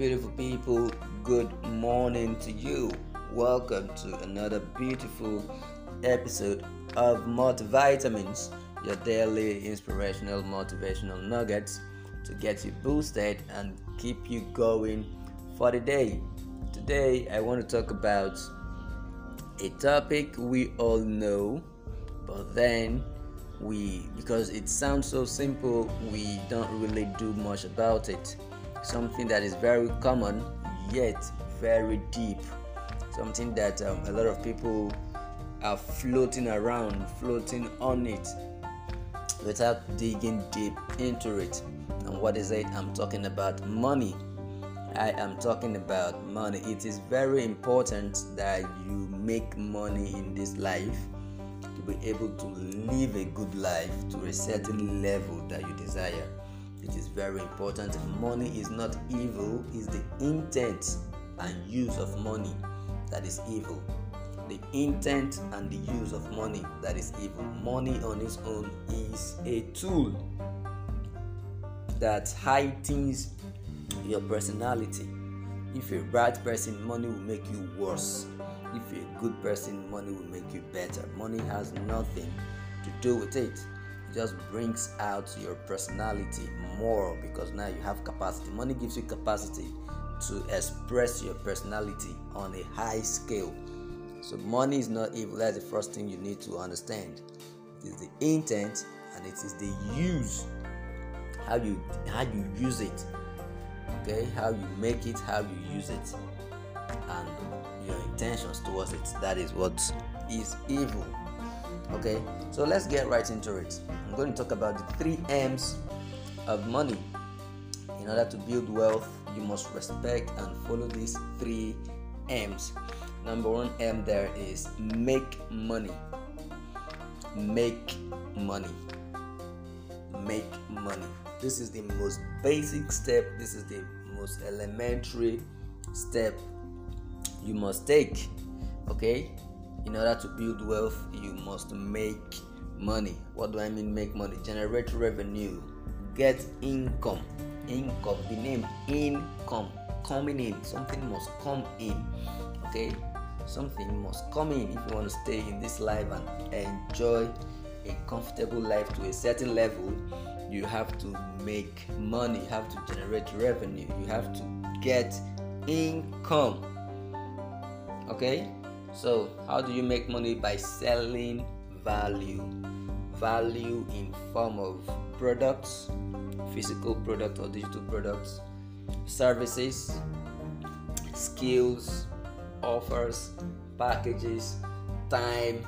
beautiful people. Good morning to you. Welcome to another beautiful episode of Multivitamins, your daily inspirational motivational nuggets to get you boosted and keep you going for the day. Today, I want to talk about a topic we all know, but then we, because it sounds so simple, we don't really do much about it something that is very common yet very deep. Something that um, a lot of people are floating around floating on it without digging deep into it. And what is it i'm talking about? Money. I am talking about money. It is very important that you make money in this life to be able to live a good life to a certain level that you desire it is very important. Money is not evil, it's the intent and use of money that is evil. The intent and the use of money that is evil. Money on its own is a tool that heightens your personality. If you're a bad person, money will make you worse. If you're a good person, money will make you better. Money has nothing to do with it just brings out your personality more because now you have capacity. Money gives you capacity to express your personality on a high scale. So money is not evil. That's the first thing you need to understand. It is the intent and it is the use. How you how you use it. Okay, how you make it, how you use it, and your intentions towards it. That is what is evil. Okay, so let's get right into it. I'm going to talk about the three M's of money. In order to build wealth, you must respect and follow these three M's. Number one M there is make money. Make money. Make money. This is the most basic step, this is the most elementary step you must take. Okay, in order to build wealth, you must make money. What do I mean make money? Generate revenue, get income. Income, the name income coming in. Something must come in. Okay? Something must come in if you want to stay in this life and enjoy a comfortable life to a certain level. You have to make money, you have to generate revenue, you have to get income. Okay? So, how do you make money? By selling value. Value in form of products, physical product or digital products, services, skills, offers, packages, time.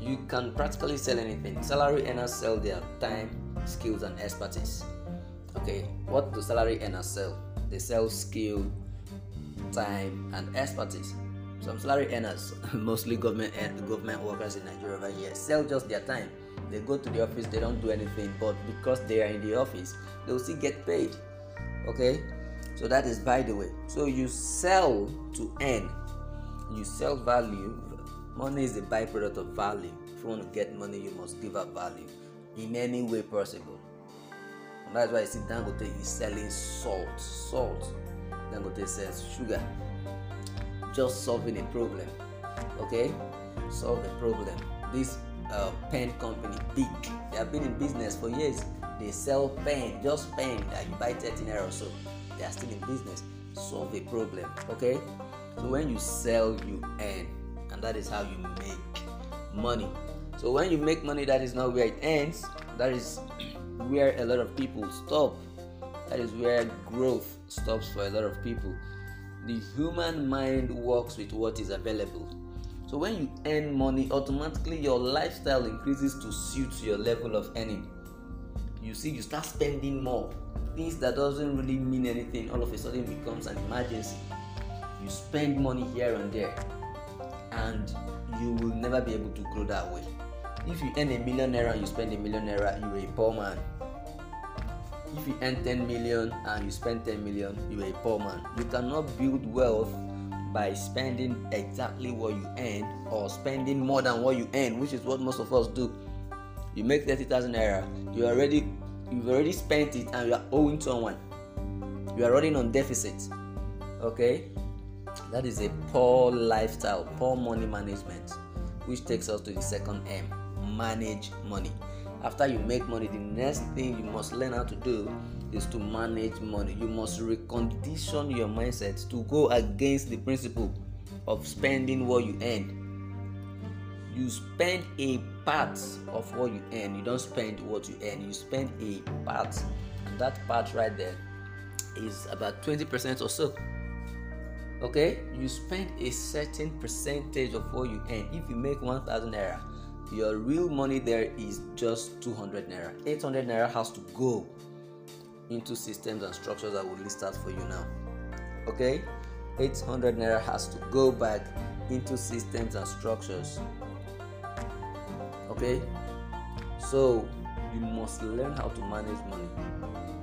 You can practically sell anything. Salary earners sell their time, skills, and expertise. Okay, what do salary earners sell? They sell skill, time, and expertise some salary earners, mostly government eh, government workers in Nigeria over here, sell just their time. They go to the office, they don't do anything, but because they are in the office, they will still get paid. Okay, so that is by the way. So you sell to earn, you sell value. Money is a byproduct of value. If you want to get money, you must give up value in any way possible. And that's why I see Dangote is selling salt. Salt. Dangote sells sugar just solving a problem. Okay, solve a problem. This uh, pen company, big, they have been in business for years. They sell pen, just pen that you buy 13 naira or so. They are still in business. Solve a problem. Okay, so when you sell, you earn, and that is how you make money. So when you make money, that is not where it ends. That is where a lot of people stop. That is where growth stops for a lot of people the human mind works with what is available. So when you earn money, automatically your lifestyle increases to suit your level of earning. You see, you start spending more. Things that doesn't really mean anything all of a sudden becomes an emergency. You spend money here and there, and you will never be able to grow that way. If you earn a million naira and you spend a million naira, you're a poor man if you earn 10 million and you spend 10 million you are a poor man. You cannot build wealth by spending exactly what you earn or spending more than what you earn which is what most of us do. You make 30000 naira you already you've already spent it and you are owing someone. You are running on deficit Okay, that is a poor lifestyle, poor money management, which takes us to the second M manage money. After you make money, the next thing you must learn how to do is to manage money. You must recondition your mindset to go against the principle of spending what you earn. You spend a part of what you earn, you don't spend what you earn, you spend a part, and that part right there is about 20% or so. Okay, you spend a certain percentage of what you earn. If you make 1000 naira, your real money there is just 200 naira. 800 naira has to go into systems and structures that will list out for you now. Okay, 800 naira has to go back into systems and structures. Okay, so you must learn how to manage money.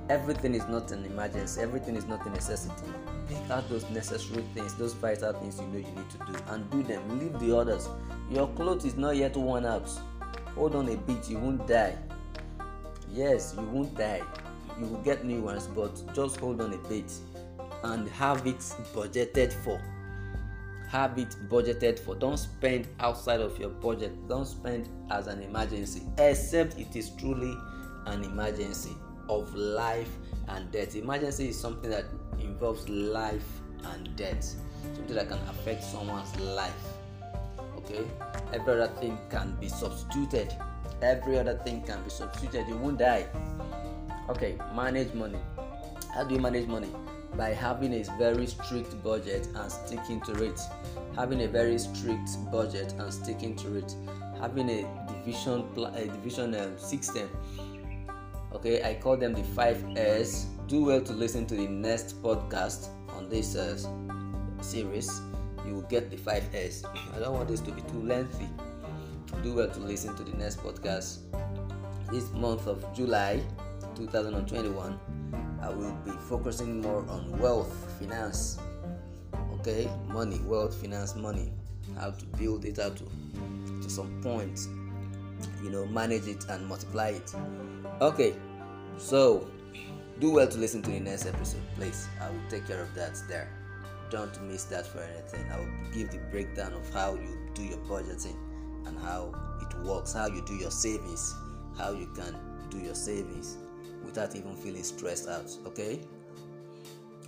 Everything is not an emergency, everything is not a necessity. Pick out those necessary things, those vital things you know you need to do, and do them. Leave the others. Your clothes is not yet worn out. Hold on a bit, you won't die. Yes, you won't die. You will get new ones, but just hold on a bit and have it budgeted for. Have it budgeted for. Don't spend outside of your budget. Don't spend as an emergency, except it is truly an emergency of life and death. Emergency is something that involves life and death, something that can affect someone's life. Okay, every other thing can be substituted. Every other thing can be substituted. You won't die. Okay, manage money. How do you manage money? By having a very strict budget and sticking to it. Having a very strict budget and sticking to it. Having a division a division um, system. Okay i call them the five s do well to listen to the next podcast on this uh, series. You will get the five s i don't want this to be too lengthy. Do well to listen to the next podcast. This month of july 2021 i will be focusing more on wealth finance okay? Money wealth finance money. How to build it how to to some point you know manage it and multiply it. Okay so do well to listen to the next episode please. I will take care of that there. Don't miss that for anything. I will give the breakdown of how you do your budgeting and how it works how you do your savings how you can do your savings without even feeling stressed out okay?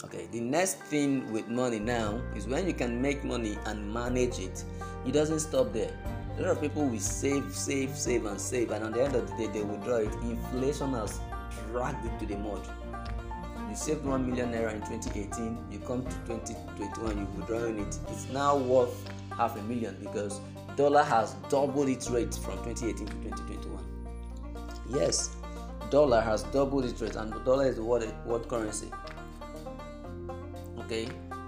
Okay the next thing with money now is when you can make money and manage it. It doesn't stop there. A lot of people will save save save and save and at the end of the day they withdraw it. Inflation has dragged it to the mud. You saved 1 million naira in 2018 you come to 2021 you withdrawing it. It's now worth half a million because dollar has doubled its rate from 2018 to 2021 yes dollar has doubled its rate and the dollar is the world, world currency. Okay?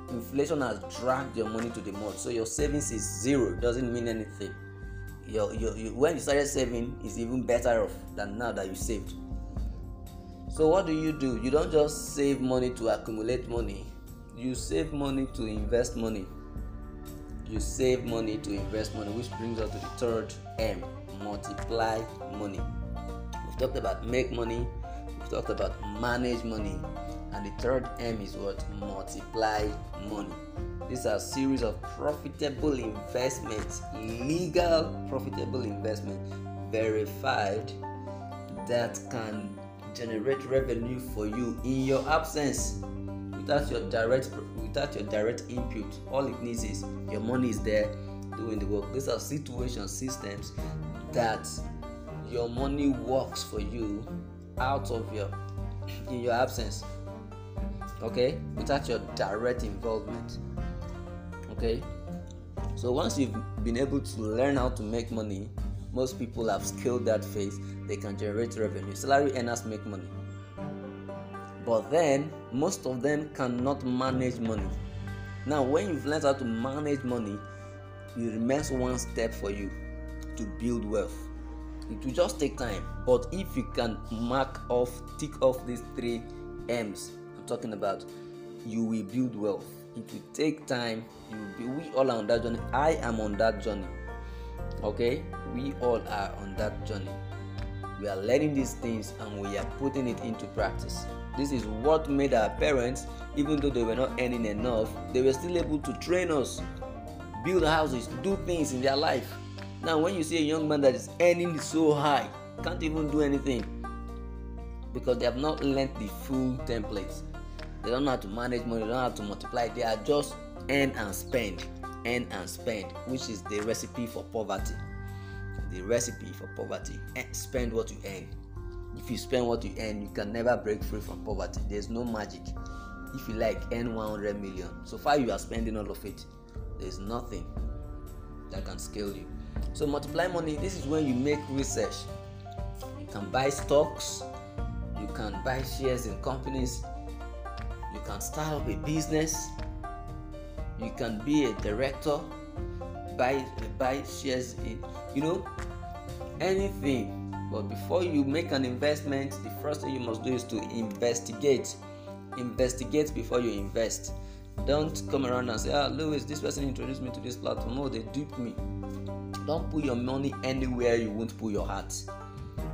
Inflation has dragged your money to the mud so your savings is zero doesn't mean anything. Your, your, your when you started saving is even better off than now that you saved. So what do you do? You don't just save money to accumulate money. You save money to invest money. You save money to invest money which brings us to the third m multiply money talked about make money we've talked about manage money and the third m is what? Multiply money. These are a series of profitable investments legal profitable investment verified that can generate revenue for you in your absence. Without your direct without your direct input all it needs is your money is there doing the work. These are situation systems that your money works for you out of your in your absence okay? Without your direct involvement okay? So once you've been able to learn how to make money most people have scaled that phase. They can generate revenue. Salary earners make money. But then most of them cannot manage money. Now when you've learned how to manage money it remains one step for you to build wealth it will just take time. But if you can mark off tick off these three m's i'm talking about you will build wealth. It will take time. You will be we all are on that journey. I am on that journey. Okay? We all are on that journey. We are learning these things and we are putting it into practice. This is what made our parents, even though they were not earning enough, they were still able to train us, build houses, do things in their life. Now, when you see a young man that is earning so high, can't even do anything because they have not learned the full templates. They don't know how to manage money, they don't know how to multiply. They are just earn and spend, earn and spend, which is the recipe for poverty. The recipe for poverty. Spend what you earn. If you spend what you earn, you can never break free from poverty. There's no magic. If you like, earn 100 million. So far, you are spending all of it. There's nothing that can scale you. So, multiply money. This is when you make research. You can buy stocks, you can buy shares in companies, you can start up a business, you can be a director, buy buy shares in you know anything. But before you make an investment, the first thing you must do is to investigate. Investigate before you invest. Don't come around and say, Ah, Lewis, this person introduced me to this platform. Oh, they duped me. Don't put your money anywhere you won't put your heart.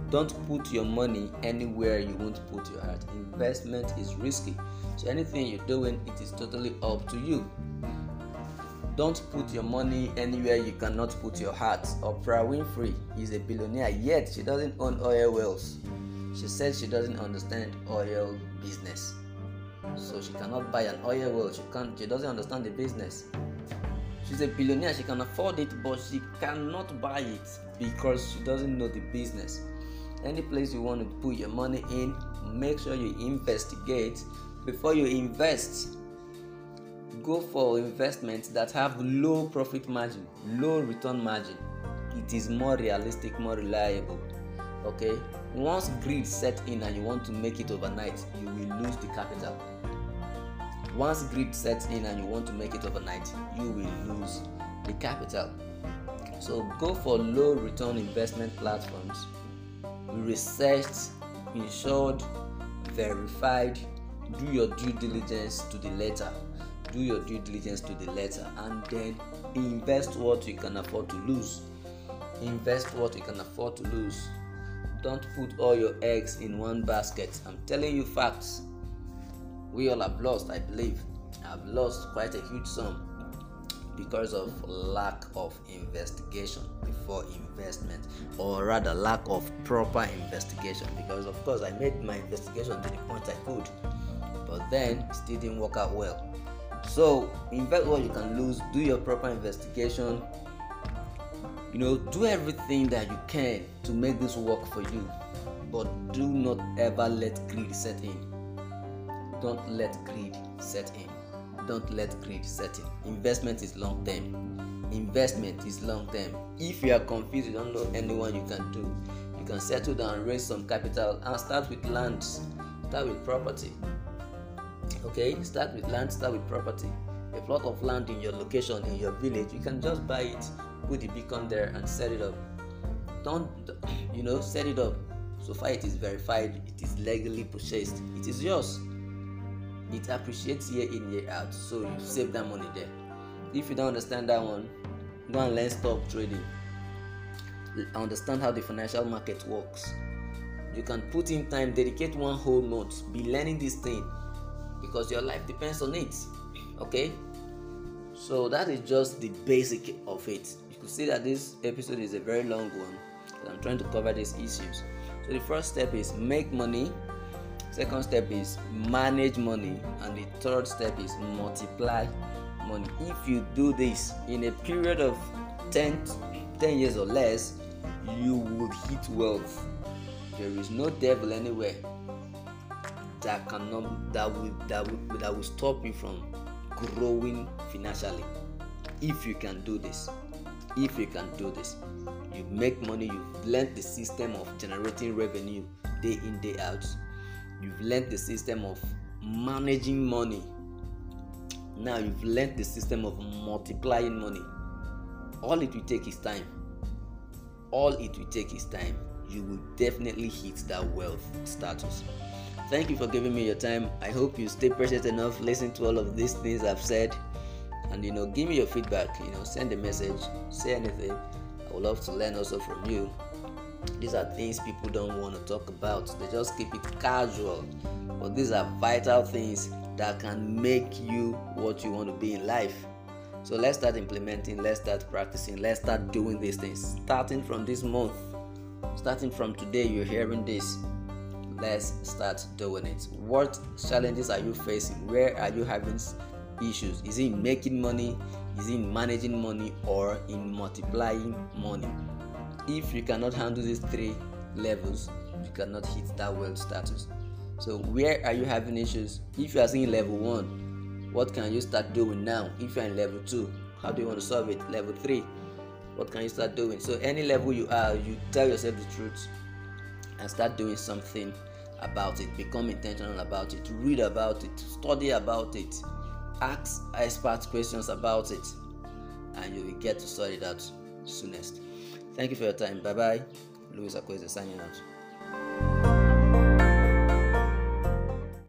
Don't put your money anywhere you won't put your heart. Investment is risky. So anything you're doing, it is totally up to you. Don't put your money anywhere you cannot put your heart. Oprah Winfrey is a billionaire, yet she doesn't own oil wells. She says she doesn't understand oil business. So she cannot buy an oil well. She can't she doesn't understand the business. She's a billionaire, she can afford it, but she cannot buy it because she doesn't know the business. Any place you want to put your money in, make sure you investigate. Before you invest go for investments that have low profit margin low return margin. It is more realistic more reliable okay? Once greed set in and you want to make it overnight you will lose the capital once greed sets in and you want to make it overnight you will lose the capital. So go for low return investment platforms researched insured verified do your due diligence to the letter. Do your due diligence to the letter and then invest what you can afford to lose. Invest what you can afford to lose. Don't put all your eggs in one basket. I'm telling you facts we all have lost i believe i've lost quite a huge sum because of lack of investigation before investment or rather lack of proper investigation because of course i made my investigation to the point i could but then it still didn't work out well. So invest what you can lose, do your proper investigation, you know, do everything that you can to make this work for you. But do not ever let greed set in. Don't let greed set in. Don't let greed set in. Investment is long term. Investment is long term. If you are confused, you don't know anyone you can do, you can settle down, raise some capital, and start with land, Start with property okay start with land start with property a plot of land in your location in your village you can just buy it put the beacon there and set it up don't you know set it up so far it is verified it is legally purchased it is yours it appreciates year in year out so you mm-hmm. save that money there if you don't understand that one go and learn stock trading understand how the financial market works you can put in time dedicate one whole month be learning this thing because your life depends on it. Okay? So that is just the basic of it. You can see that this episode is a very long one. I'm trying to cover these issues. So the first step is make money. Second step is manage money. And the third step is multiply money. If you do this in a period of 10, 10 years or less, you will hit wealth. There is no devil anywhere that cannot that will that will that will stop you from growing financially if you can do this if you can do this you make money you've learned the system of generating revenue day in day out you've learned the system of managing money now you've learned the system of multiplying money all it will take is time all it will take is time you will definitely hit that wealth status Thank you for giving me your time. I hope you stay patient enough, listen to all of these things I've said, and you know, give me your feedback. You know, send a message, say anything. I would love to learn also from you. These are things people don't want to talk about. They just keep it casual. But these are vital things that can make you what you want to be in life. So let's start implementing let's start practicing let's start doing these things. Starting from this month starting from today you're hearing this. Let's start doing it. What challenges are you facing? Where are you having issues? Is it in making money? Is it in managing money or in multiplying money if you cannot handle these three levels you cannot hit that wealth status. So where are you having issues? If you are seeing level one what can you start doing now? If you're in level two how do you want to solve it? Level three what can you start doing? So any level you are you tell yourself the truth and start doing something about it. Become intentional about it. Read about it. Study about it. Ask expert questions about it. And you will get to sort it out soonest Thank you for your time. Bye bye. Louis Akweze signing out.